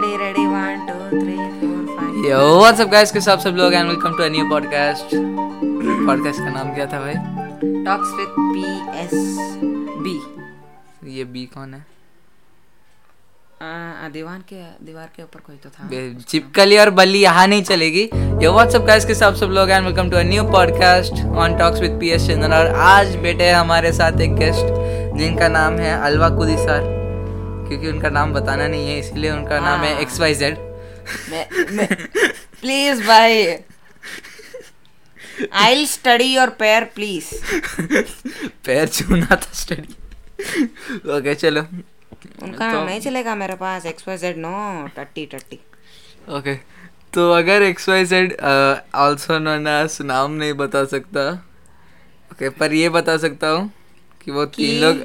ready, ready. One, two, three, four, five. Yo what's up guys के साथ सब लोग and welcome to a new podcast podcast का नाम क्या था भाई? Talks with PSB. ये बी कौन है? आ, दीवान के दीवार के ऊपर कोई तो था। चिपकली और बल्ली यहाँ नहीं चलेगी। यो व्हाट्सअप गाइस के साथ सब लोग and welcome to a new podcast on talks with PS Chandan और आज बेटे हमारे साथ एक गेस्ट जिनका नाम है अलवा कुदी सर। क्योंकि उनका नाम बताना नहीं है इसलिए उनका नाम है हाँ। एक्स वाई जेड प्लीज़ भाई। आई स्टडी योर पैर प्लीज़ पैर छूना था स्टडी ओके चलो। उनका तो- नाम नहीं चलेगा मेरे पास एक्स वाई जेड नो टट्टी टट्टी। ओके तो अगर X Y Z also known नाम नहीं बता सकता ओके okay, पर ये बता सकता हूँ कि वो तीन लोग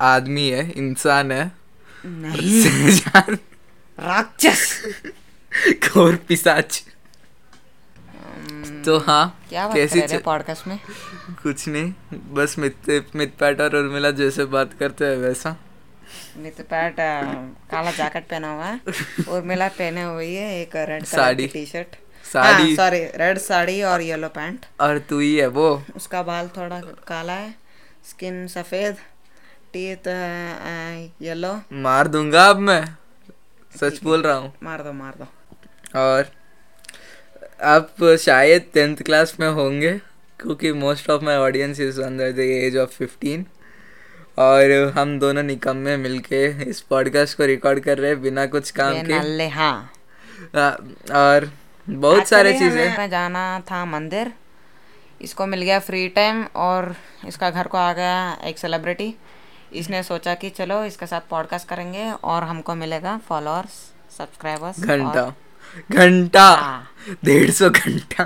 आदमी है इंसान है। नहीं राक्षस और पिसाच तो हाँ क्या बात कैसी कर पॉडकास्ट में? कुछ नहीं बस मित मितपैट और उर्मिला जैसे बात करते हैं वैसा। पैट काला जैकेट पहना हुआ है। और मिला पहने हुई है एक red sari. T shirt sari sorry red sari और येलो पैंट और तू ही है वो। उसका बाल थोड़ा काला है स्किन सफ़ेद। टीथ येलो मार दूँगा अब मैं। सच बोल रहा हूँ। मार दो मार दो। और आप शायद टेंथ क्लास में होंगे क्योंकि most of my audience is under the age of fifteen और हम दोनों निकम्मे मिलके इस पॉडकास्ट को रिकॉर्ड कर रहे हैं बिना कुछ काम के। नल्ले हाँ। और बहुत सारे चीज़ें हमें जाना था मंदिर। इसको मिल गया फ्री टाइम और इसका घर को आ गया एक सेलिब्रिटी इसने सोचा कि चलो इसके साथ पॉडकास्ट करेंगे और हमको मिलेगा फॉलोअर्स सब्सक्राइबर्स घंटा। घंटा। हाँ। डेढ़ सौ घंटा।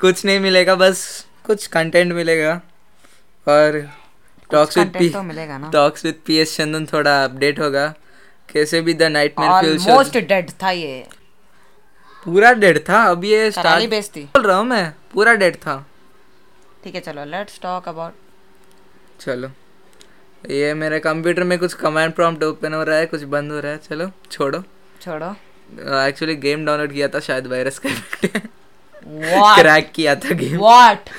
कुछ नहीं मिलेगा बस कुछ कंटेंट मिलेगा। और टॉक्स विद कंटेंट तो मिलेगा ना। Talks with P S Chandan थोड़ा अपडेट होगा। कैसे भी the nightmare almost dead था ये। पूरा डेड था अब ये स्टार्ट बोल रहा हूँ मैं पूरा डेड था। ठीक है चलो लेट्स टॉक अबाउट चलो। ये मेरे कंप्यूटर में कुछ कमांड प्रॉम्प्ट ओपन हो रहा है कुछ बंद हो रहा है। चलो छोड़ो। छोड़ो। एक्चुअली गेम डाउनलोड किया था शायद वायरस का क्रैक। किया था गेम व्हाट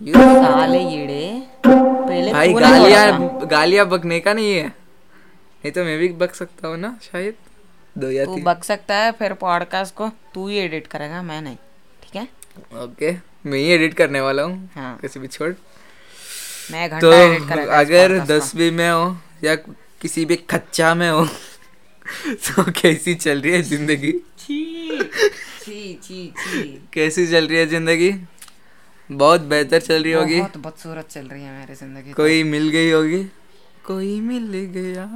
यू साले ईड़े। पहले भाई। गालियाँ गालियाँ बकने का नहीं है। नहीं तो मैं भी बक सकता हूँ ना शायद। दो या तू बक सकता है फिर पॉडकास्ट को तू ही एडिट करेगा मैं नहीं। ठीक है? ओके मैं ही एडिट करने वाला हूँ। हाँ। कैसे भी छोड़। मैं घंटा तो अगर दसवीं में हो या किसी भी कच्चा में हो तो कैसी चल रही है ज़िंदगी? कैसी चल रही है ज़िंदगी? बहुत बेहतर चल रही होगी। बहुत बदसूरत चल रही है मेरी ज़िंदगी तो। कोई मिल गई होगी? कोई मिल गया।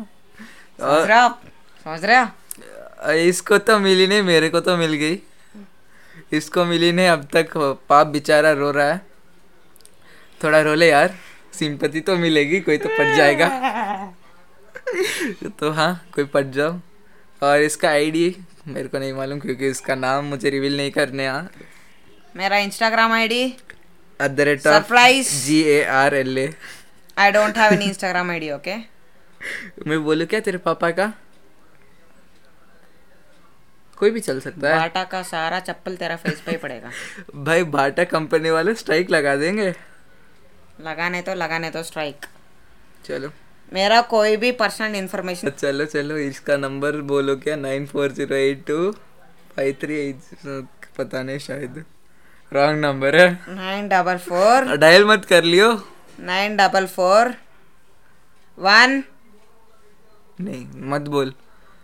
समझ रहे आप? समझ रहे हो? इसको तो मिली नहीं मेरे को तो मिल गई। इसको मिली नहीं अब तक पाप बेचारा रो रहा है। थोड़ा रो ले यार। सिंपति तो मिलेगी कोई तो पट जाएगा। तो हाँ कोई पट जाओ। और इसका आईडी मेरे को नहीं मालूम क्योंकि इसका नाम मुझे रिवील नहीं करने यहाँ मेरा Instagram ID at the rate surprise G A R L A I don't have any Instagram ID okay मैं बोलूँ क्या तेरे पापा का? कोई भी चल सकता है। बाटा का सारा चप्पल तेरा फेस पे ही पड़ेगा। भाई बाटा कंपनी वाले स्ट्राइक लगा देंगे। लगाने तो लगाने तो स्ट्राइक चलो। मेरा कोई भी पर्सनल इन्फॉर्मेशन चलो चलो इसका नंबर बोलो क्या? Nine four zero eight two five three eight पता नहीं शायद। रॉन्ग नंबर है। नाइन डबल फोर डायल मत कर लियो। नाइन डबल फोर वन नहीं मत बोल।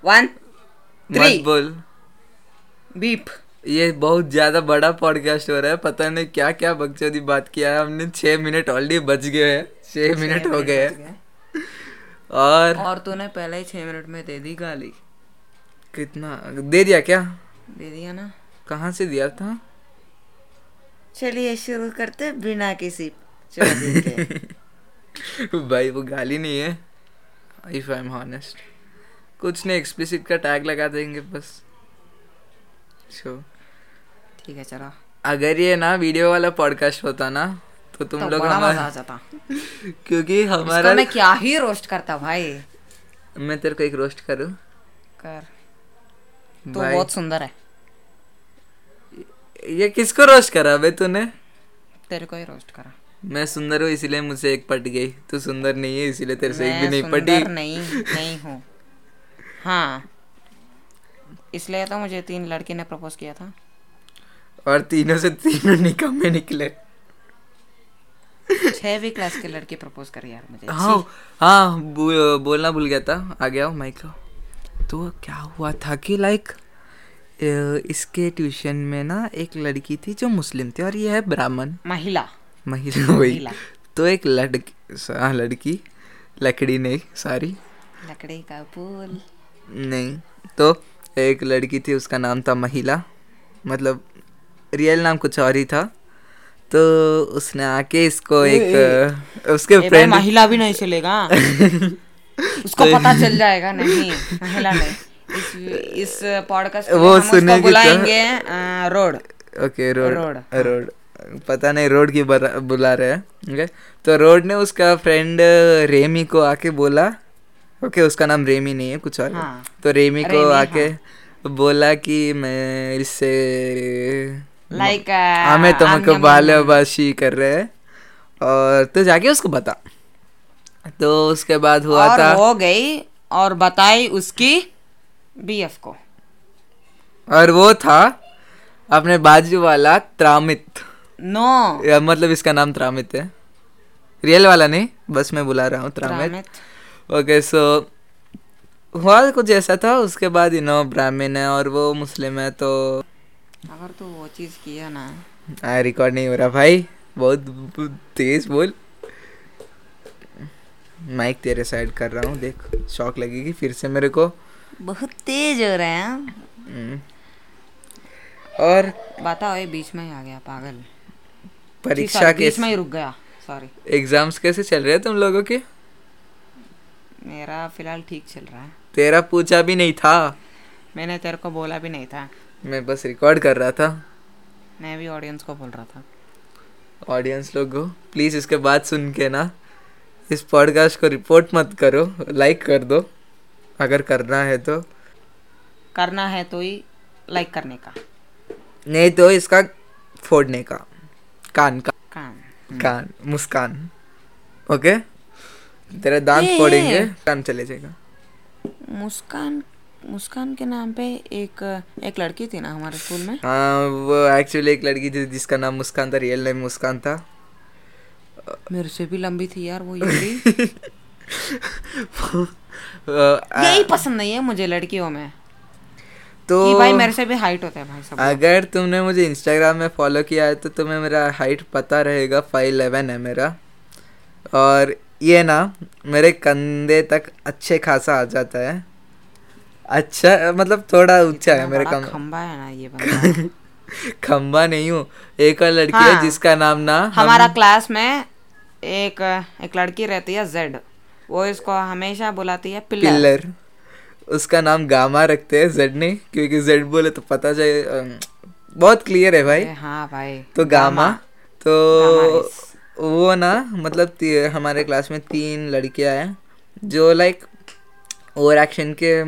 वन मत बोल। बीप ये बहुत ज़्यादा बड़ा पॉडकास्ट हो रहा है। पता नहीं क्या क्या बकचोदी बात किया है। हमने छह मिनट ऑलरेडी बच गए हैं। छह मिनट हो गए हैं। और और तूने पहले ही छह मिनट में दे दी गाली। कितना? दे दिया क्या? दे दिया ना। कहाँ से दिया था? चलिए शुरू करते बिना किसी भाई वो गाली नहीं है। इफ़ आई एम हॉनेस्ट कुछ नहीं एक्सप्लिसिट का टैग लगा देंगे बस। सो ठीक है चलो। अगर ये ना वीडियो वाला पॉडकास्ट होता ना तो तुम तो लोग हमारा जाता। क्योंकि हमारा मैं क्या ही रोस्ट करता भाई? मैं तेरे को एक रोस्ट करूँ? कर। तू बहुत सुंदर है। ये किसको रोस्ट करा बे तूने? तेरे को ही रोस्ट करा। मैं सुंदर हूँ इसीलिए मुझसे एक पट गई। तू सुंदर नहीं है इसीलिए तेरे से एक भी नहीं पटी। नहीं नहीं हूँ। हाँ। इसलिए तो मुझे तीन लड़की ने प्रपोज किया था। और तीनों से तीनों निकम्मे निकले। छहवीं क्लास की लड़की प्रपोज कर यार मुझे। हाँ हाँ बो, बोलना भूल गया था। आ गया हूँ माइक तो क्या हुआ था कि लाइक इसके ट्यूशन में ना एक लड़की थी जो मुस्लिम थी और ये है ब्राह्मण। महिला। महिला वही। तो एक लड़की हाँ लड़की लकड़ी नहीं सारी लकड़ी का पुल नहीं तो एक लड़की थी उसका नाम था महिला। मतलब रियल नाम कुछ और ही था। तो उसने आके इसको एक उसके ए भाई फ्रेंड महिला भी नहीं चलेगा। उसको पता चल जाएगा नहीं महिला नहीं। इस इस पॉडकास्ट वो उसको सुनेगी तो- बुलाएँगे road. Okay road road, road. पता नहीं रोड की बुला रहे हैं ओके। तो रोड ने उसका फ्रेंड रेमी को आके बोला। ओके उसका नाम रेमी नहीं है कुछ और हाँ। तो रेमी को रेमी, आके बोला कि मैं इससे लाइक हमें तुमको बालबाशी कर रहे हैं। और तो जाके उसको बता। तो उसके बाद हुआ और था हो गई और बताई उसकी बीएफ को। और वो था अपने बाजू वाला त्रामित। नो या मतलब इसका नाम त्रामित है। रियल वाला नहीं बस मैं बुला रहा हूँ त्रामित। ओके सो हुआ कुछ ऐसा था उसके बाद इनो ब्राह्मण है और वो मुस्लिम है तो अगर तो वो चीज़ किया ना। आ, रिकॉर्ड नहीं हो रहा भाई। बहुत तेज बोल। माइक तेरे साइड कर रहा हूँ देख। शॉक लगेगी फिर से मेरे को। बहुत तेज हो रहे हैं हम्म। और? बताओ ये बीच में ही आ गया पागल। परीक्षा के बीच में ही रुक गया सॉरी एग्ज़ाम्स कैसे चल रहे हैं तुम लोगों के? मेरा फ़िलहाल ठीक चल रहा है। तेरा पूछा भी नहीं था। मैंने तेरे को बोला भी नहीं था। मैं बस रिकॉर्ड कर रहा था। मैं भी ऑडियंस को बोल रहा था। ऑडियंस लोगों प्लीज़ इसके बाद सुन के ना इस पॉडकास्ट को रिपोर्ट मत करो लाइक कर दो। अगर करना है तो। करना है तो ही लाइक करने का। नहीं तो इसका फोड़ने का। कान का। काम कान मुस्कान। ओके तेरा दांत फोड़ेंगे कान चले जाएगा। मुस्कान मुस्कान के नाम पे एक एक लड़की थी ना हमारे स्कूल में? हाँ वो एक्चुअली एक लड़की थी जिसका नाम मुस्कान था रियल नेम मुस्कान था। मेरे से भी लंबी थी यार वो ये यही पसंद नहीं है मुझे लड़कियों में। तो भाई मेरे से भी हाइट होता है भाई सब अगर तुमने मुझे इंस्टाग्राम में फॉलो किया है तो तुम्हें मेरा हाइट पता रहेगा फाइव इलेवन है मेरा। और ये ना मेरे कंधे तक अच्छे खासा आ जाता है। अच्छा मतलब थोड़ा ऊँचा है मेरे कम खंबा है ना ये बंदा। खंबा नहीं हूँ एक और लड़की हाँ, है। जिसका नाम ना हम- हमारा क्लास में एक एक लड़की रहती है जेड वो इसको हमेशा बुलाती है पिल्लर पिल्लर उसका नाम गामा रखते हैं जेड ने क्योंकि जेड बोले तो पता जाए बहुत क्लियर है भाई। हाँ भाई तो गामा गामा। तो गामा वो ना मतलब हमारे क्लास में तीन लड़कियाँ हैं जो लाइक ओवर एक्शन के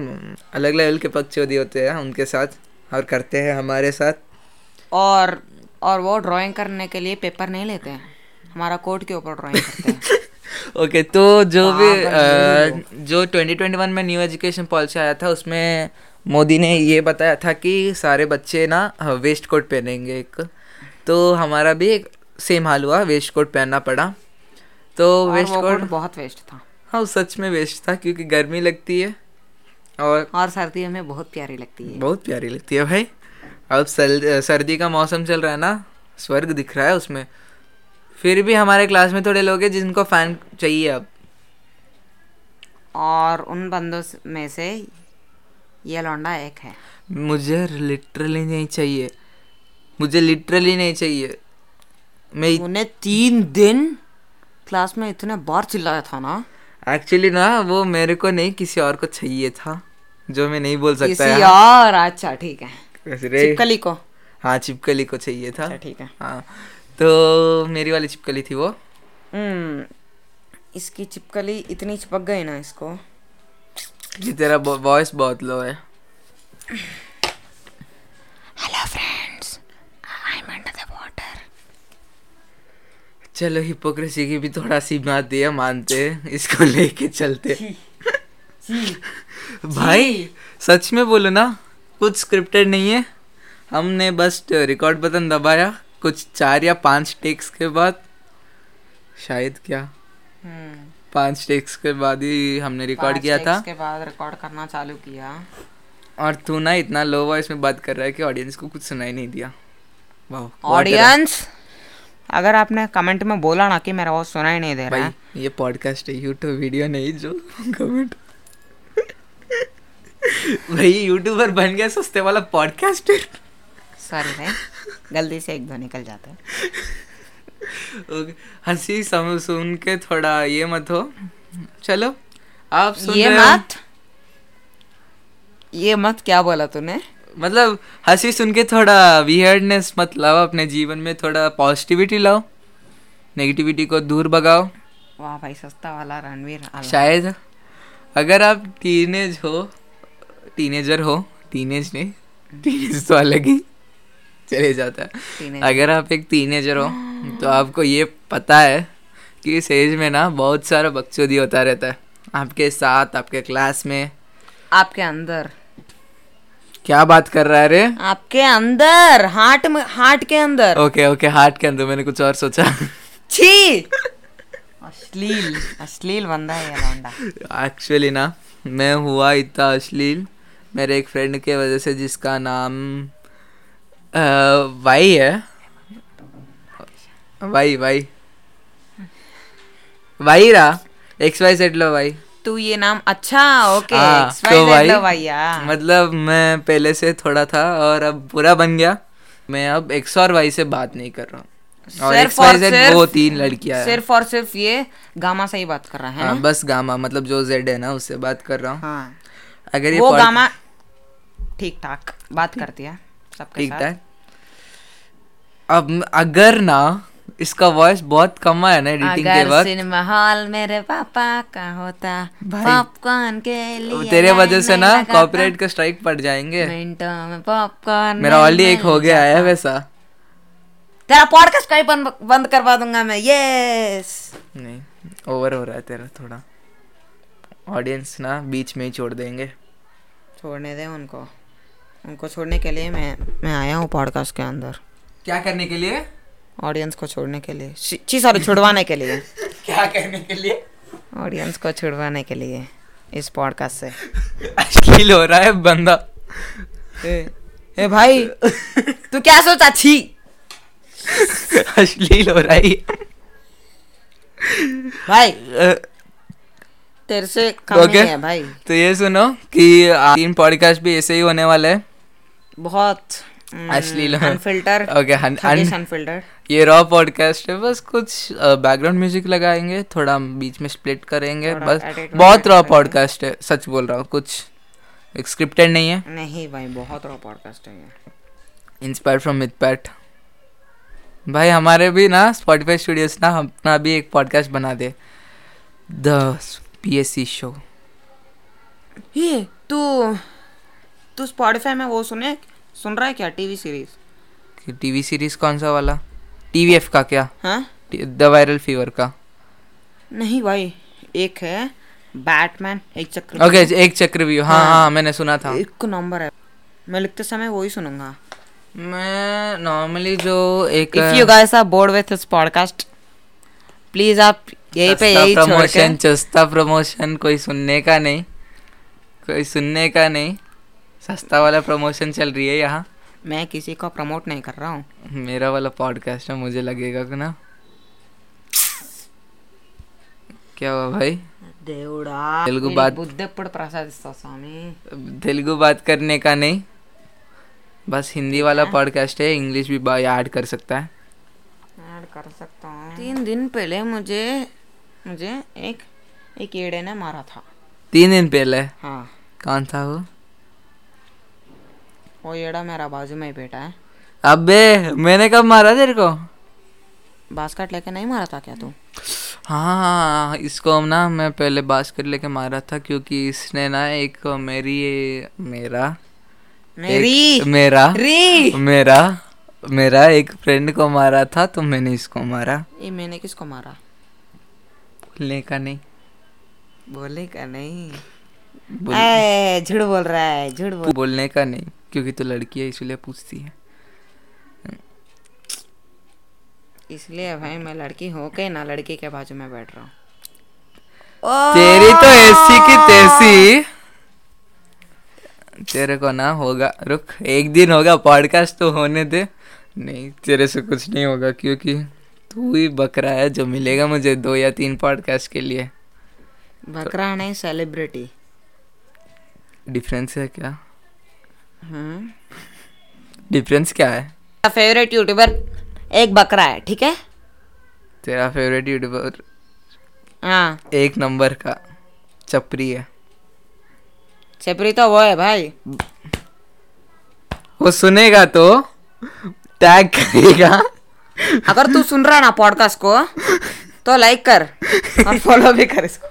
अलग लेवल के पक्षोदी होते हैं उनके साथ और करते हैं हमारे साथ। और और वो ड्राइंग करने के लिए पेपर नहीं लेते हैं। हमारा कोड के ऊपर ड्राइंग करते हैं। ओके तो जो भी अ, जो 2021 में न्यू एजुकेशन पॉलिसी आया था उसमें मोदी ने ये बताया था कि सारे बच्चे ना वेस्ट कोट पहनेंगे एक। तो हमारा भी एक सेम हाल हुआ वेस्ट कोट पहनना पड़ा। तो वेस्ट कोट बहुत वेस्ट था। हाँ सच में वेस्ट था क्योंकि गर्मी लगती है और और सर्दियों में बहुत प्यारी लगती है। बहुत प्यारी लगती है भाई। अब सल, सर्दी का मौसम चल रहा है ना स्वर्ग दिख रहा है उसमें। फिर भी हमारे क्लास में थोड़े लोग हैं जिनको फ़ैन चाहिए अब। और उन बंदों में से ये लौंडा एक है। मुझे लिटरली नहीं चाहिए। मुझे लिटरली नहीं चाहिए। मैं उन्हें तीन दिन क्लास में इतने बार चिल्लाया था ना। एक्चुअली ना वो मेरे को नहीं किसी और को चाहिए था जो मैं नहीं बोल सकता किसी और? अच्छा ठीक है। चिपकली को? हाँ चिपकली को चाहिए था। अच्छा ठीक है। हाँ तो मेरी वाली चिपकली थी वो। हम्म इसकी चिपकली इतनी चिपक गई ना इसको। ये तेरा वॉइस बहुत लो है। चलो हिपोक्रेसी की भी थोड़ा सी बात दिया मानते हैं इसको लेके चलते जी, जी, भाई सच में बोलो ना कुछ स्क्रिप्टेड नहीं है। हमने बस रिकॉर्ड बटन दबाया कुछ चार या पाँच टेक्स के बाद। शायद क्या? हम्म, पाँच टेक्स के बाद ही हमने रिकॉर्ड किया था। के बाद रिकॉर्ड करना चालू किया। और तू ना इतना लो वॉइस में बात कर रहा है कि ऑडियंस को कुछ सुनाई नहीं दिया। वाह ऑडियंस अगर आपने कमेंट में बोला ना कि मेरा वो सुनाई नहीं दे रहा है। भाई ये पॉडकास्ट है यूट्यूब वीडियो नहीं जो कमेंट भाई यूट्यूबर बन गया सस्ते वाला पॉडकास्ट सॉरी भाई गलती से एक दो निकल जाता है। हँसी सम सुन के थोड़ा ये मत हो। चलो आप सुन ये मत ये मत क्या बोला तूने? मतलब हँसी सुन के थोड़ा वियर्डनेस मत लाओ अपने जीवन में थोड़ा पॉजिटिविटी लाओ नेगेटिविटी को दूर भगाओ। वाह भाई सस्ता वाला रणवीर शायद अगर आप टीनेज हो टीनेजर हो टीनेज नहीं टीनेज तो अलग ही चले जाता है। अगर आप एक टीनेजर हो तो आपको ये पता है कि इस एज में ना बहुत सारा बकचोदी होता रहता है। आपके साथ आपके क्लास में। आपके अंदर। क्या बात कर रहा है रे? आपके अंदर हार्ट में हार्ट के अंदर। ओके ओके हार्ट के अंदर मैंने कुछ और सोचा। छी! अश्लील अश्लील बंदा है ये लौंडा। एक्चुअली ना मैं हुआ इतना अश्लील। मेरे एक फ्रेंड के वजह से जिसका नाम वाई है। Y Y. वाई रहा एक्स वाई सेट लो वाई। तू ये नाम? अच्छा ओके हाँ, XYZ तो भाई भैया मतलब मैं पहले से थोड़ा था और अब पूरा बन गया। मैं अब एक्स और वाई से बात नहीं कर रहा हूँ। और सिर्फ़ और सिर्फ- वो तीन लड़कियाँ सिर्फ़ और सिर्फ़ ये गामा से ही बात कर रहा है हाँ बस गामा मतलब जो जेड है ना उससे बात कर रहा हूँ। हाँ। अगर ये वो गामा ठीक ठाक बात करती है सबके ठीक ठाक। अब अगर ना इसका वॉइस बहुत कम आया ना एडिटिंग के वक्त। सिनेमा हॉल मेरे पापा का होता पॉपकॉर्न के लिए तेरे वजह से ना कॉपीराइट का स्ट्राइक पड़ जाएँगे। मिनटों में पॉपकॉर्न मेरा ऑलरेडी एक हो गया है वैसा। तेरा पॉडकास्ट कहीं बंद बंद करवा दूँगा मैं यस नहीं ओवर हो रहा है तेरा थोड़ा। ऑडियंस ना बीच में ही छोड़ देंगे। छोड़ने दे उनको। उनको छोड़ने के लिए मैं मैं आया हूँ पॉडकास्ट के अंदर। क्या करने के लिए? ऑडियंस को छोड़ने के लिए। ची सॉरी छुड़वाने के लिए। क्या करने के लिए? ऑडियंस को छुड़वाने के लिए इस पॉडकास्ट से। अश्लील हो रहा है बंदा। ए, ए भाई तू क्या सोचा? छी। अश्लील हो रहा है भाई तेरे से कम ओके। नहीं है भाई। तो ये सुनो कि तीन पॉडकास्ट भी ऐसे ही होने वाले हैं। बहुत अश्लील unfilter okay un- un- unfilter ये रॉ पॉडकास्ट है बस कुछ बैकग्राउंड म्यूज़िक लगाएँगे थोड़ा बीच में स्प्लिट करेंगे बस बहुत रॉ पॉडकास्ट है। सच बोल रहा हूँ कुछ स्क्रिप्टेड नहीं है। नहीं भाई बहुत रॉ पॉडकास्ट है ये। इंस्पायर फ्रॉम मिथपैट भाई हमारे भी ना स्पॉटिफाई स्टूडियोज ना अपना भी एक पॉडकास्ट बना दे। The P S C show ये तू तू स्पॉटिफाई में वो सुने सुन रहा है क्या टीवी सीरीज़ टीवी सीरीज़ कौन सा वाला? टी वी एफ़ का क्या? हाँ? द वायरल फीवर का। नहीं भाई एक है बैटमैन एक चक्र ओके okay, एक चक्रव्यूह हाँ हाँ। हाँ मैंने सुना था। एक नंबर है। मैं लिखते समय वही सुनूँगा। मैं नॉर्मली जो एक if you guys are bored with this podcast please आप यही पे यही प्रमोशन के। सस्ता प्रमोशन कोई सुनने का नहीं। कोई सुनने का नहीं। सस्ता वाला प्रमोशन चल रही है यहाँ। मैं किसी को प्रमोट नहीं कर रहा हूँ मेरा वाला पॉडकास्ट है मुझे लगेगा कि ना क्या हुआ भाई దేవుడా తెలుగు వీడి బాత్- బుద్ధి ఎప్పుడు ప్రసాదిస్తావు స్వామి तेलुगु बात करने का नहीं बस हिंदी वाला पॉडकास्ट है इंग्लिश भी ऐड कर सकता है ऐड कर सकता हूँ तीन दिन पहले मुझे मुझे एक एक कीड़े ने मारा था तीन दिन पहले हाँ कौन था वो वो येड़ा मेरा बाजू में ही बैठा है। अबे मैंने कब मारा तेरे को? बास्केट लेके नहीं मारा था क्या तू? हाँ इसको हम ना मैं पहले बास्केट लेके मारा था क्योंकि इसने ना एक मेरी मेरा मेरी? एक मेरा री? मेरा मेरा एक फ्रेंड को मारा था तो मैंने इसको मारा। ये मैंने किसको मारा? बोलने का नहीं। बोले का नहीं। झूठ बोल रहा है झूठ बोल बोलने का नहीं। क्योंकि तू लड़की है इसलिए पूछती है। इसलिए भाई मैं लड़की हो के ना लड़की के बाजू में बैठ रहा हूँ। तेरी तो ऐसी की तैसी। तेरे को ना होगा रुक एक दिन होगा पॉडकास्ट तो होने दे। नहीं तेरे से कुछ नहीं होगा क्योंकि तू ही बकरा है जो मिलेगा मुझे दो या तीन पॉडकास्ट के लिए। बकरा नहीं सेलिब्रिटी डिफरेंस है क्या? डिफरेंस क्या है? फेवरेट यूट्यूबर एक बकरा है ठीक है? तेरा फेवरेट यूट्यूबर हाँ। एक नंबर का चपरी है। छपरी तो वो है भाई। वो सुनेगा तो टैग करेगा। अगर तू सुन रहा है ना पॉडकास्ट को तो लाइक कर और फॉलो भी कर इसको।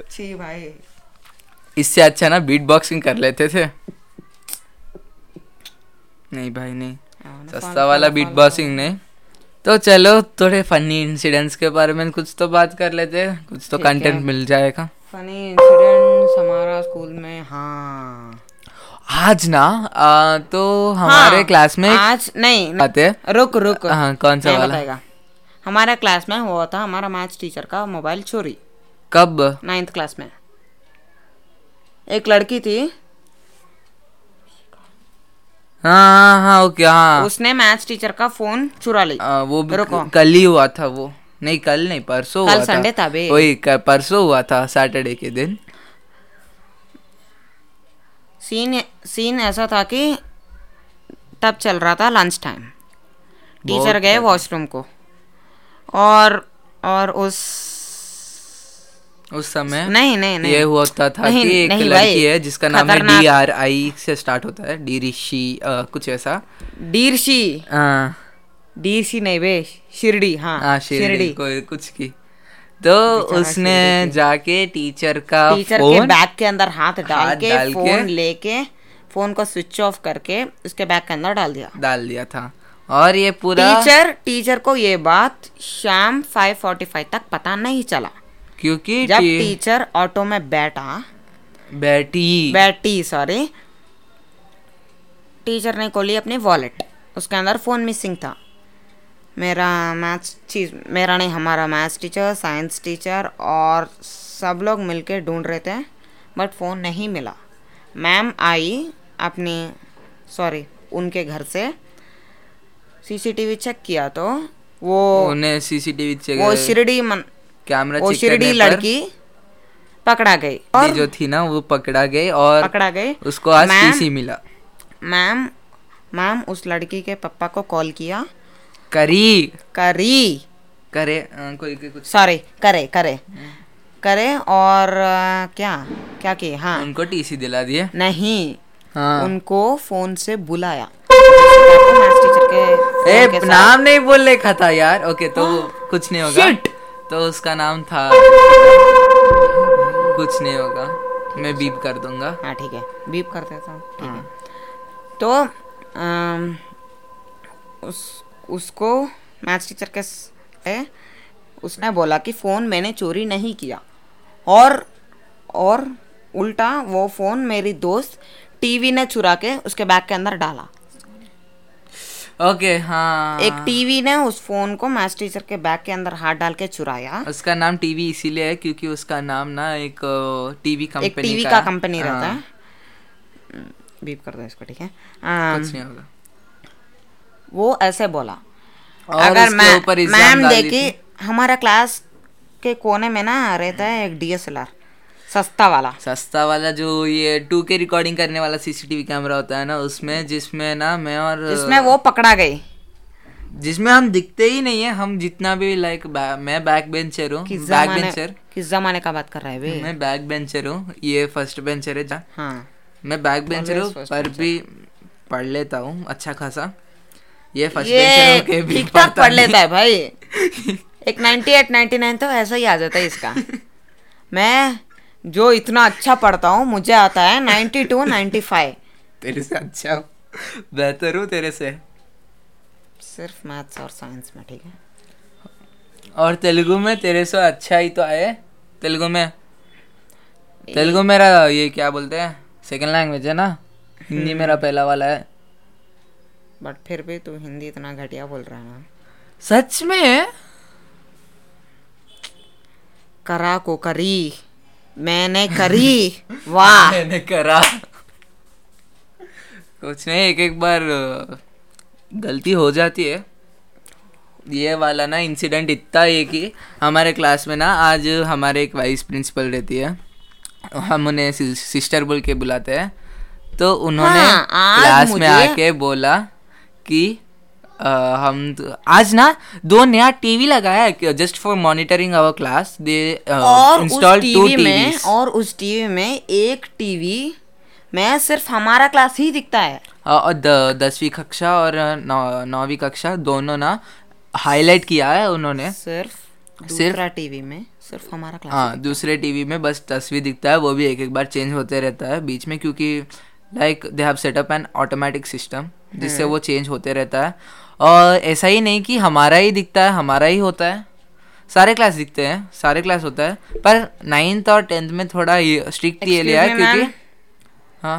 छी भाई। इससे अच्छा ना बीट बॉक्सिंग कर लेते थे। नहीं भाई नहीं। सस्ता वाला बीट बॉक्सिंग नहीं। तो चलो थोड़े फनी इंसिडेंट्स के बारे में कुछ तो बात कर लेते। हैं कुछ तो कंटेंट मिल जाएगा। फनी इंसिडेंट्स हमारा स्कूल में हाँ। आज ना आ, तो हमारे हाँ, क्लास में आज नहीं आते हैं। रुक रुक। हाँ, कौन सा वाला? हमारा क्लास में हुआ था हमारा मैथ्स टीचर का मोबाइल चोरी। कब? नाइन्थ क्लास में। एक लड़की थी। हाँ हाँ हाँ ओके हाँ उसने मैथ्स टीचर का फ़ोन चुरा ली आ, वो भी कल ही हुआ था वो। नहीं कल नहीं परसों कल हुआ था। संडे था बे। वही परसों हुआ था सैटरडे के दिन। सीन सीन ऐसा था कि तब चल रहा था लंच टाइम टीचर गए वॉशरूम को। और और उस उस समय नहीं नहीं नहीं। ये होता था नहीं, कि एक नहीं लड़की है जिसका नाम है डी आर आई से स्टार्ट होता है डी ऋषि कुछ ऐसा। डीरशी हाँ। डीरशी नहीं बे शिरडी हाँ हाँ शिरडी कोई कुछ की। तो उसने जाके टीचर का टीचर फ़ोन, के बैग के अंदर हाथ डाल हाथ के डाल के- फ़ोन लेके फ़ोन को स्विच ऑफ़ करके उसके बैग के अंदर डाल दिया। डाल दिया था। और ये पूरा टीचर टीचर को ये बात शाम 5:45 तक पता नहीं चला। क्योंकि जब टी- टीचर ऑटो में बैठा बैठी। बैठी सॉरी टीचर ने खोली अपनी वॉलेट उसके अंदर फ़ोन मिसिंग था। मेरा मैथ्स चीज़ मेरा नहीं हमारा मैथ्स टीचर साइंस टीचर और सब लोग मिलके ढूंढ रहे थे बट फ़ोन नहीं मिला। मैम आई अपनी सॉरी उनके घर से। सीसीटीवी चेक किया तो वो उन्हें सीसीटीवी वो शिरडी मन कैमरा वो शिरडी लड़की पकड़ा गई। और जो थी ना वो पकड़ा गई और पकड़ा गई। उसको आज मैम- मिला। मैम मैम उस लड़की के पापा को कॉल किया। करी। करी। करे अ, कोई कुछ सॉरी करे करे। करे और अ, क्या? क्या किए? हाँ। उनको टीसी दिला दिए। नहीं। हाँ। उनको फ़ोन से बुलाया। टीचर के ए के नाम नहीं बोलने का था यार। ओके तो कुछ नहीं होगा! तो उसका नाम था कुछ नहीं होगा। मैं बीप कर दूँगा। हाँ ठीक है। बीप कर देता हूँ। ठीक है। तो अम, उस उसको मैथ्स टीचर के है, उसने बोला कि फ़ोन मैंने चोरी नहीं किया। और और उल्टा वो फ़ोन मेरी दोस्त टीवी ने चुरा के उसके बैग के अंदर डाला। ओके हाँ। एक टीवी ने उस फ़ोन को मैथ्स टीचर के बैग के अंदर हाथ डाल के चुराया। उसका नाम टीवी इसीलिए है क्योंकि उसका नाम ना एक टीवी एक कंपनी टीवी का का है। कंपनी रहता हाँ, है। बीप कर दो इसको ठीक है। कुछ नहीं होगा। वो ऐसे बोला। अगर मैम देखी हमारा क्लास के कोने में ना रहता है एक डीएसएलआर सस्ता वाला। सस्ता वाला जो ये टू के रिकॉर्डिंग करने वाला सीसीटीवी कैमरा होता है ना उसमें जिसमें ना मैं और जिसमें वो पकड़ा गई। जिसमें हम दिखते ही नहीं है हम जितना भी लाइक मैं बैक बेंचर हूँ बैक बेंचर किस जमाने का बात कर रहा है वे? मैं बैक बेंचर हूँ ये फ़र्स्ट बेंचर है हाँ। मैं बैक बेंचर हूँ पर भी पढ़ लेता हूँ अच्छा खासा। ये फ़र्स्ट बेंचर होके भी पढ़ लेता है भाई। एक 98 99 तो ऐसा ही आ जाता है इसका। मैं जो इतना अच्छा पढ़ता हूँ मुझे आता है 92 95 तेरे से अच्छा बेहतर हूँ तेरे से। सिर्फ़ मैथ्स और साइंस में ठीक है? और तेलुगु में तेरे से अच्छा ही तो आए तेलुगु में। तेलुगु मेरा ये क्या बोलते हैं? सेकंड लैंग्वेज है ना? हिंदी हम्म। मेरा पहला वाला है। बट फिर भी तू हिंदी इतना घटिया बोल रहा है ना? सच में? करा को करी। मैंने करी। वाह। मैंने करा। कुछ नहीं एक एक बार गलती हो जाती है। ये वाला ना इंसिडेंट इतना है कि हमारे क्लास में ना आज हमारे एक वाइस प्रिंसिपल रहती है। हम उन्हें सिस्टर बोल के बुलाते हैं। तो उन्होंने हाँ, क्लास में आके बोला कि हम तो- आज ना दो नया टीवी लगाया है just for monitoring our class they install two TV में और उस टीवी में एक टीवी में सिर्फ़ हमारा क्लास ही दिखता है। और दसवीं कक्षा और नौवीं कक्षा दोनों ना हाईलाइट किया है उन्होंने। सिर्फ़ सिर्फ- टीवी में सिर्फ़ हमारा क्लास हाँ दूसरे टीवी में बस तस्वीर दिखता है वो भी एक एक बार चेंज होते रहता है बीच में क्योंकि like they have setup an automatic system जिससे वो चेंज होते रहता है। और ऐसा ही नहीं कि हमारा ही दिखता है हमारा ही होता है। सारे क्लास दिखते हैं सारे क्लास होता है पर नाइन्थ और टेंथ में थोड़ा स्ट्रिक्ट ये लिया है क्योंकि हाँ।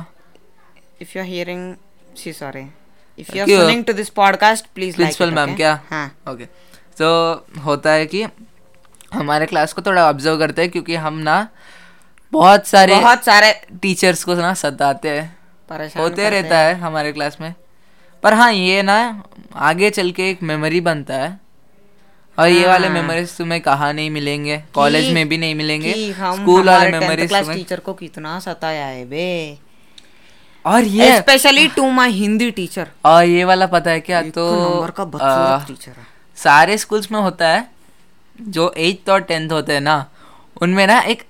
If you are hearing see sorry if you are क्यों? सुनिंग to this podcast please principal ma'am क्या? हाँ। ओके तो होता है कि हमारे क्लास को थोड़ा ऑब्ज़र्व करते हैं क्योंकि हम ना बहुत सारे बहुत सारे टीचर्स को ना सताते हैं। परेशान होते रहता है। हमारे क्लास में। पर हाँ ये ना आगे चल के एक मेमोरी बनता है। और ये वाले हाँ। मेमोरीज तुम्हें कहाँ नहीं मिलेंगे? कॉलेज में भी नहीं मिलेंगे। स्कूल वाले मेमोरीज क्लास टीचर को कितना सताया है बे। और ये specially to my Hindi teacher और ये वाला पता है क्या? तो नंबर का आ, टीचर है। सारे स्कूल्स में होता है जो एट्थ और टेंथ होते हैं ना उनमें ना एक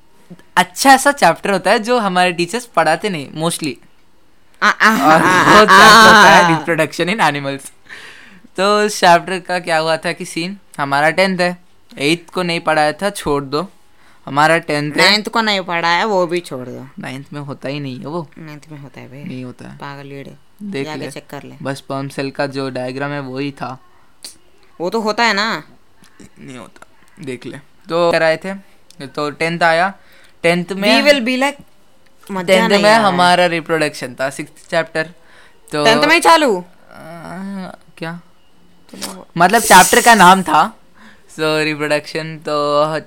अच्छा सा चैप्टर होता है जो हमारे टीचर्स पढ़ाते नहीं मोस्टली रिप्रोडक्शन इन एनिमल्स तो उस चैप्टर का क्या हुआ था कि सीन हमारा टेंथ है। एट्थ को नहीं पढ़ाया था छोड़ दो। हमारा टेंथ नाइन्थ को नहीं पढ़ा है वो भी छोड़ दो। नाइन्थ में होता ही नहीं है वो। नाइन्थ में होता है बे नहीं होता है। पागल लीड़े देख ले। चेक कर ले। बस पर्म सेल का जो डायग्राम है वही था। वो तो होता है ना। नहीं होता। देख ले। तो कराए थे। तो टेंथ आया। टेंथ में we will be like tenth में। हमारा रिप्रोडक्शन था सिक्स चैप्टर तो टेंथ में ही चालू? आ, क्या? मतलब चैप्टर का नाम था सो रिप्रोडक्शन तो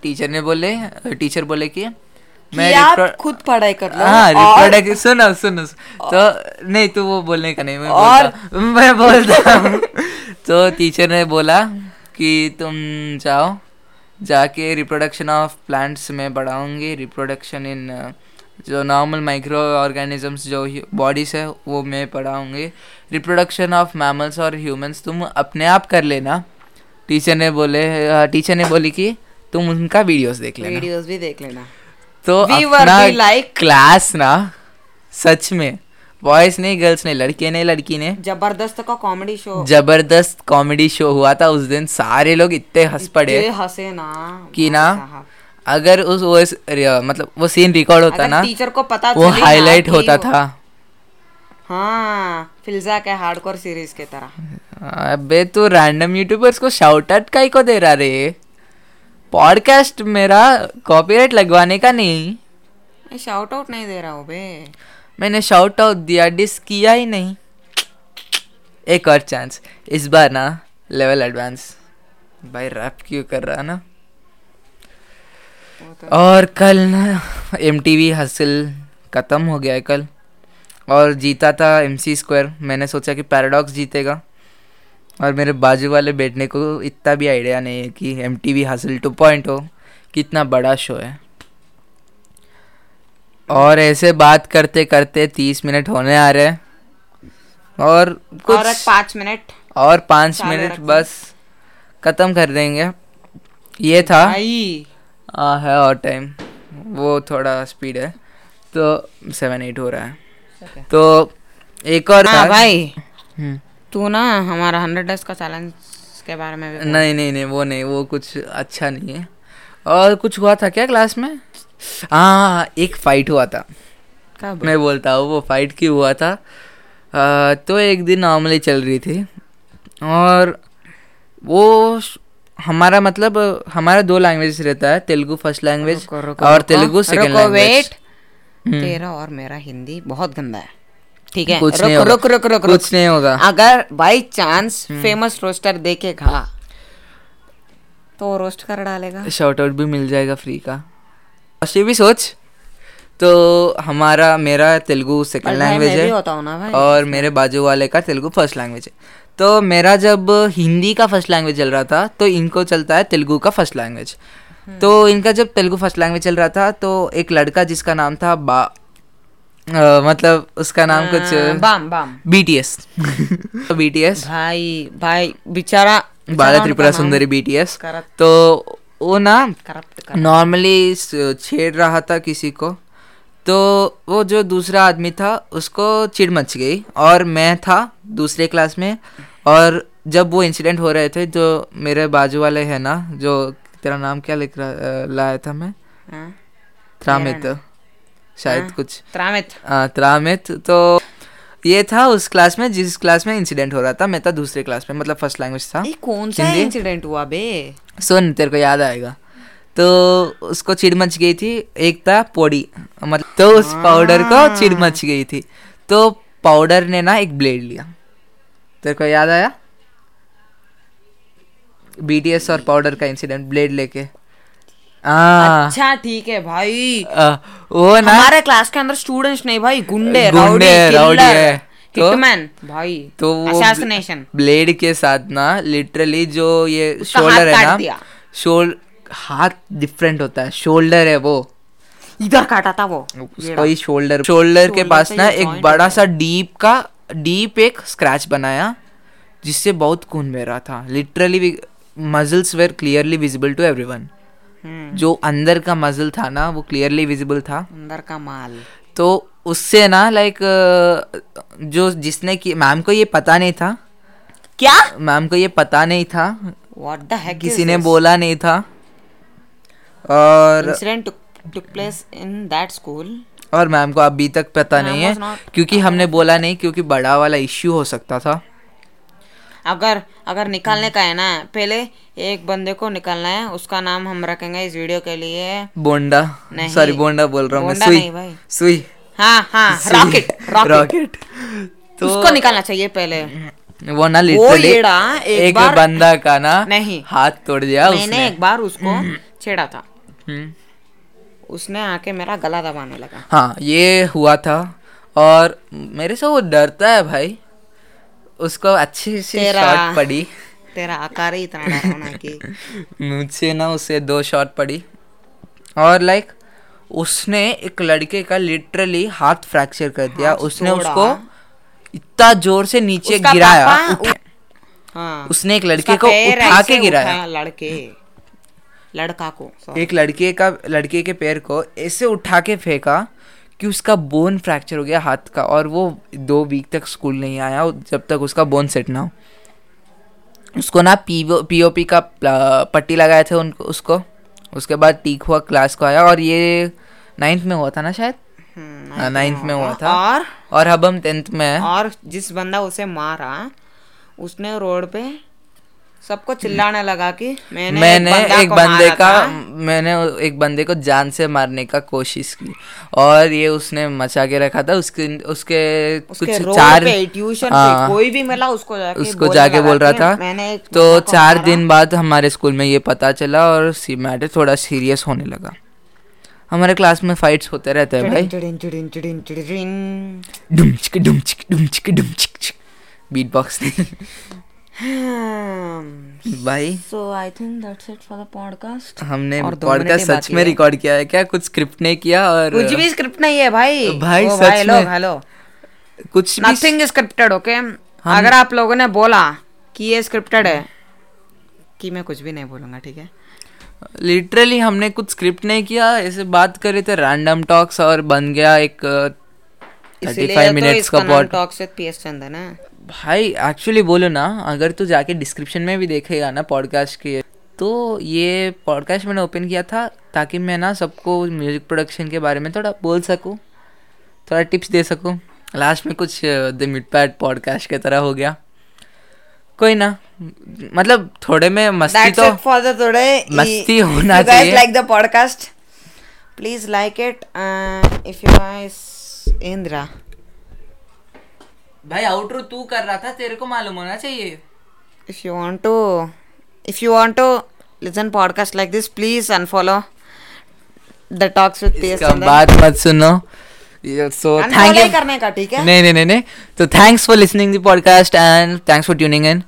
टीचर ने बोले टीचर बोले कि मैं आप खुद पढ़ाई कर लो हाँ रिप्रोडक्शन सुनो सुनो तो नहीं तू वो बोलने का नहीं मैं और- बोलता मैं बोलता हूँ। तो टीचर ने बोला कि तुम जाओ जाके रिप्रोडक्शन ऑफ़ प्लांट्स में बढ़ाऊँगी रिप्रोडक्शन इन जो नॉर्मल माइक्रो ऑर्गेनिजम्स जो बॉडीज है वो मैं पढ़ाऊँगी रिप्रोडक्शन ऑफ़ मैमल्स और ह्यूमंस तुम अपने आप कर लेना। टीचर ने बोले टीचर ने बोली कि तुम उनका वीडियोस देख लेना। वीडियोस भी देख लेना। तो We अपना like- क्लास ना सच में बॉयज़ नहीं गर्ल्स नहीं लड़के नहीं लड़की ने ज़बरदस्त का कॉमेडी शो ज़बरदस्त कॉमेडी शो हुआ था उस दिन। सारे लोग इतने हंस पड़े हंसे ना कि ना। अगर उस वो इस- मतलब वो सीन रिकॉर्ड होता ना टीचर को पता वो हाईलाइट होता था। हाँ फिल्जा के हार्डकोर सीरीज़ के तरह। अबे तू रैंडम यूट्यूबर्स को शाउट आउट का ही को दे रहा रे। पॉडकास्ट मेरा कॉपीराइट लगवाने का नहीं। मैं शाउट आउट नहीं दे रहा हूँ बे। मैंने शाउट आउट दिया डिस किया ही नहीं। एक और चांस इस बार ना लेवल एडवांस भाई रैप क्यों कर रहा है ना? और कल ना एम टी वी हासिल ख़त्म हो गया है कल। और जीता था एम सी स्क्वायर मैंने सोचा कि पैराडॉक्स जीतेगा। और मेरे बाजू वाले बैठने को इतना भी आइडिया नहीं है कि M T V Hustle two point O कितना बड़ा शो है। और ऐसे बात करते करते तीस मिनट होने आ रहे हैं। और कुछ और पाँच मिनट। और पाँच मिनट बस ख़त्म कर देंगे। ये था भाई हाँ है और टाइम वो थोड़ा स्पीड है. तो सेवन एट हो रहा है. तो एक और हाँ भाई. हम्म, तू ना हमारा हंड्रेड डेज़ का चैलेंज के बारे में भी नहीं नहीं नहीं वो नहीं वो कुछ अच्छा नहीं है. और कुछ हुआ था क्या क्लास में? हाँ एक फाइट हुआ था. कब? मैं बोलता हूँ वो फाइट क्यों हुआ था? अ, तो एक दिन नॉर्मली चल रही थी. और वो हमारा मतलब हमारा दो लैंग्वेज रहता है तेलुगु फ़र्स्ट लैंग्वेज और तेलुगु सेकंड लैंग्वेज तेरा और मेरा हिंदी बहुत गंदा है। ठीक है? कुछ रुक नहीं होगा। रुक रुक रुक कुछ नहीं होगा। अगर बाई चांस फ़ेमस रोस्टर देखेगा तो रोस्ट कर डालेगा। शॉर्ट आउट भी मिल जाएगा फ्री का। ये भी सोच। तो हमारा मेरा तेलुगु सेकंड लैंग्वेज है ना भाई। और मेरे बाजू वाले का तेलुगु फ़र्स्ट लैंग्वेज है। तो मेरा जब हिंदी का फ़र्स्ट लैंग्वेज चल रहा था तो इनको चलता है तेलुगु का फ़र्स्ट लैंग्वेज तो इनका जब तेलुगु फ़र्स्ट लैंग्वेज चल रहा था तो एक लड़का जिसका नाम था बा अ, मतलब उसका नाम कुछ हाँ, बाम। बाम बीटीएस बीटीएस भाई भाई बेचारा बाला त्रिपुरा सुंदरी बीटीएस तो वो ना नॉर्मली छेड़ रहा था किसी को। तो वो जो दूसरा आदमी था उसको चिढ़ मच गई। और मैं था दूसरे क्लास में। और जब वो इंसिडेंट हो रहे थे जो मेरे बाजू वाले हैं ना जो तेरा नाम क्या लिख रहा लाया था मैं? हाँ, त्रामित। शायद हाँ। कुछ। त्रामित। हाँ, त्रामित। तो ये था उस क्लास में जिस क्लास में इंसिडेंट हो रहा था। मैं था दूसरे क्लास में मतलब फ़र्स्ट लैंग्वेज था। ये कौन सा इंसिडेंट हुआ बे? सुन तेरे को याद आएगा। तो उसको चिड़ मच गई थी। एक था पोड़ी। मतलब तो उस पाउडर को चिड़ मच गई थी। तो पाउडर ने ना एक ब्लेड लिया। तेरे को याद आया? बीटीएस और पाउडर का इंसिडेंट ब्लेड लेके। अच्छा ठीक है भाई। आ, वो ना हमारे क्लास के अंदर स्टूडेंट्स नहीं भाई गुंडे गुंडे, राउडी है। तो- भाई तो वो ब्लेड के साथ ना लिटरली जो ये शोल्डर है ना। शोल हाथ डिफरेंट होता है शोल्डर है वो। इधर काटा था वो। उसको शोल्डर शोल्डर के पास ना एक बड़ा सा डीप का डीप एक स्क्रैच बनाया जिससे बहुत खून बह रहा था। Literally muscles were clearly visible to everyone जो अंदर का मजल था ना वो क्लियरली विजिबल था। अंदर का माल। तो उससे ना लाइक जो जिसने की मैम को ये पता नहीं था। क्या? मैम को ये पता नहीं था। व्हाट द हेक किसी ने बोला नहीं था। और incident took place in that school. और मैम को अभी तक पता नहीं है क्योंकि हमने बोला नहीं क्योंकि बड़ा वाला इश्यू हो सकता था। अगर अगर निकालने का है ना पहले एक बंदे को निकालना है उसका नाम हम रखेंगे इस वीडियो के लिए। बोंडा सॉरी बोंडा बोल रहा हूँ सुई सुई। हाँ हाँ रॉकेट रॉकेट। तो उसको निकालना चाहिए पहले। वो ना लिटरली एक एक बार- बंदा का ना नहीं। हाथ तोड़ दिया मैंने उसने। एक बार उसको छेड़ा था। हम्म। उसने आके मेरा गला दबाने लगा। हाँ ये हुआ था और मेरे से वो डरता है भाई। उसको अच्छी सी शॉट पड़ी। तेरा आकार ही इतना डरावना कि मुझसे ना उसे दो शॉट पड़ी। और लाइक उसने एक लड़के का लिटरली हाथ फ्रैक्चर कर दिया। हाथ उसने उसको इतना ज़ोर से नीचे गिराया। हाँ। उसने एक लड़के को उठा के गिराया। लड़के। लड़का को sorry। एक लड़के का लड़के के पैर को ऐसे उठा के फेंका कि उसका बोन फ्रैक्चर हो गया हाथ का और वो दो वीक तक स्कूल नहीं आया जब तक उसका बोन सेट ना हो। उसको ना पीओ पी का पट्टी लगाए थे उनको उसको। उसके बाद टीक हुआ क्लास को आया और ये नाइन्थ में हुआ था ना शायद? हम्म, हाँ, में हुआ था। और? और अब हम टेंथ में और जिस बंदा उसे मारा उसने रोड पे सबको चिल्लाने लगा कि मैंने, मैंने बंदा एक बंदे का मैंने एक बंदे को जान से मारने का कोशिश की। और ये उसने मचा के रखा था। उसके उसके उसके कुछ चार पे ट्यूशन हाँ, पे कोई भी मिला उसको जाके उसको जाके बोल रहा था। मैंने एक तो चार दिन बाद हमारे स्कूल में ये पता चला और मैटर थोड़ा सीरियस होने लगा। हमारे क्लास में फाइट्स होते रहते हैं भाई। Beat box. भाई So I think that's it for the podcast. हमने पॉडकास्ट सच में रिकॉर्ड किया है क्या? कुछ स्क्रिप्ट नहीं किया और कुछ भी स्क्रिप्ट नहीं है भाई। भाई, सच भाई लोग में। हेलो कुछ भी नथिंग स्क्रिप्टेड ओके अगर आप लोगों ने बोला कि ये स्क्रिप्टेड है कि मैं कुछ भी नहीं बोलूँगा ठीक है? लिटरली हमने कुछ स्क्रिप्ट नहीं किया ऐसे बात करे थे रैंडम टॉक्स और बन गया एक थर्टी फाइव मिनट्स का pod talks with PS Chandan है भाई एक्चुअली बोलो ना अगर तू जाके डिस्क्रिप्शन में भी देखेगा ना पॉडकास्ट के तो ये पॉडकास्ट मैंने ओपन किया था ताकि मैं ना सबको म्यूज़िक प्रोडक्शन के बारे में थोड़ा बोल सकूँ थोड़ा टिप्स दे सकूँ लास्ट में कुछ द मिडपैट पॉडकास्ट की तरह हो गया कोई ना मतलब थोड़े में मस्ती तो the today. मस्ती होना चाहिए। podcast, please like it. Uh, if you guys, Indra, भाई आउटरो तू कर रहा था तेरे को मालूम होना चाहिए। If you want to, if you want to listen podcast like this, please unfollow the talks with PS. इसका बात मत सुनो। सो थैंक यू करने का ठीक है. नहीं नहीं नहीं नहीं। तो thanks for listening the podcast and thanks for tuning in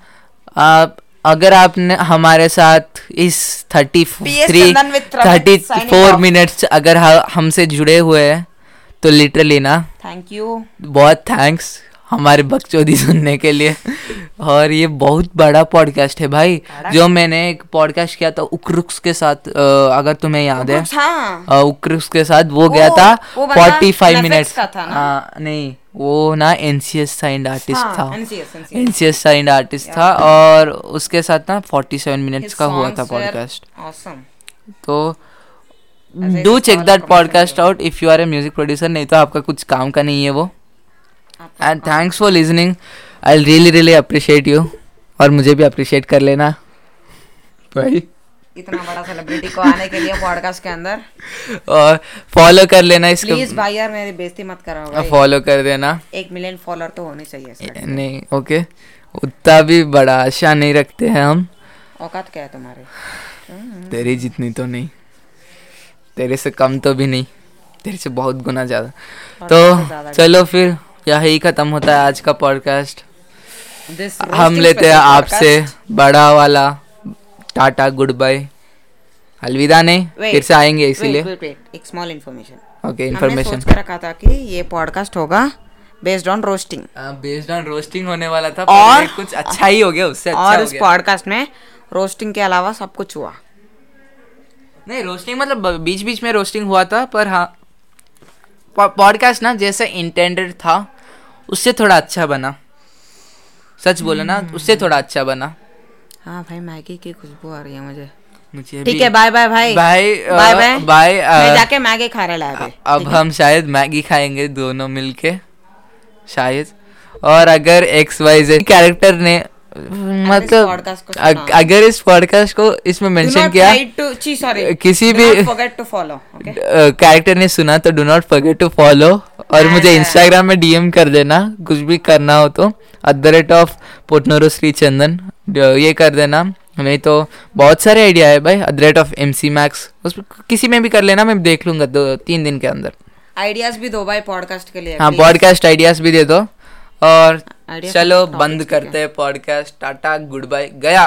आप अगर आपने हमारे साथ इस thirty three thirty four. Minutes अगर हमसे जुड़े हुए हैं तो लिटरली ना थैंक यू बहुत थैंक्स हमारे बकचोदी सुनने के लिए। और ये बहुत बड़ा पॉडकास्ट है भाई। जो मैंने एक पॉडकास्ट किया था उक्रुक्स के साथ अगर तुम्हें याद है। हाँ. उक्रुक्स के साथ वो वो गया था फोर्टी फाइव NFX मिनट्स का था ना? हाँ नहीं वो ना एनसीएस साइंड आर्टिस्ट था. एनसीएस साइंड आर्टिस्ट था और उसके साथ ना फोर्टी सेवन मिनट्स का हुआ था पॉडकास्ट तो do check that podcast out if you are a music producer नहीं तो आपका कुछ काम का नहीं है वो। And thanks for listening I really really appreciate you और मुझे भी अप्रिशिएट कर लेना। भाई इतना बड़ा सेलिब्रिटी को आने के लिए पॉडकास्ट के अंदर। और फॉलो कर लेना इसको। प्लीज़ भाई यार मेरी बेइज्जती मत भाई। फॉलो कर देना। एक मिलियन फॉलोअर तो होने चाहिए नहीं ओके उतना भी बड़ा आशा नहीं रखते हैं हम। औकात क्या है तुम्हारी? तेरी जितनी तो नहीं। तेरे से कम तो भी नहीं। तेरे से बहुत गुना ज़्यादा। तो चलो फिर। यही खत्म होता है आज का पॉडकास्ट हम लेते हैं आपसे बड़ा वाला टाटा गुड बाय अलविदा नहीं फिर से आएँगे इसीलिए। एक स्मॉल इन्फॉर्मेशन ओके इन्फॉर्मेशन रखा था कि ये पॉडकास्ट होगा based on roasting based on roasting होने वाला था और- कुछ अच्छा ही हो गया उससे अच्छा और इस पॉडकास्ट में रोस्टिंग के अलावा सब कुछ हुआ। नहीं रोस्टिंग मतलब बीच बीच में रोस्टिंग हुआ था पर हाँ पॉडकास्ट ना जैसे इंटेंडेड था उससे थोड़ा अच्छा बना। सच बोलो ना उससे थोड़ा अच्छा बना। हाँ भाई मैगी की खुशबू आ रही है मुझे। मुझे ठीक है बाय बाय भाई। बाय बाय बाय बाय मैं जाके मैगी खा रहा है अब हम शायद मैगी खाएँगे दोनों मिलके शायद। और अगर एक्स वाई जेड कैरेक्टर ने मतलब अग, अगर इस पॉडकास्ट को इसमें मेंशन किया किसी भी- कैरेक्टर ने सुना तो do not forget to follow और And, मुझे इंस्टाग्राम में डीएम कर देना कुछ भी करना हो तो। एट द रेट ऑफ़ पोटनोरो श्री चंदन ये कर देना। नहीं तो बहुत सारे आइडिया है भाई। At the rate of M C max उस किसी में भी कर लेना मैं देख लूँगा दो तीन दिन के अंदर। आइडियाज़ भी दो भाई पॉडकास्ट के लिए हाँ पॉडकास्ट आइडियाज़ भी दे दो। और चलो बंद करते हैं पॉडकास्ट टाटा गुड बाय गया।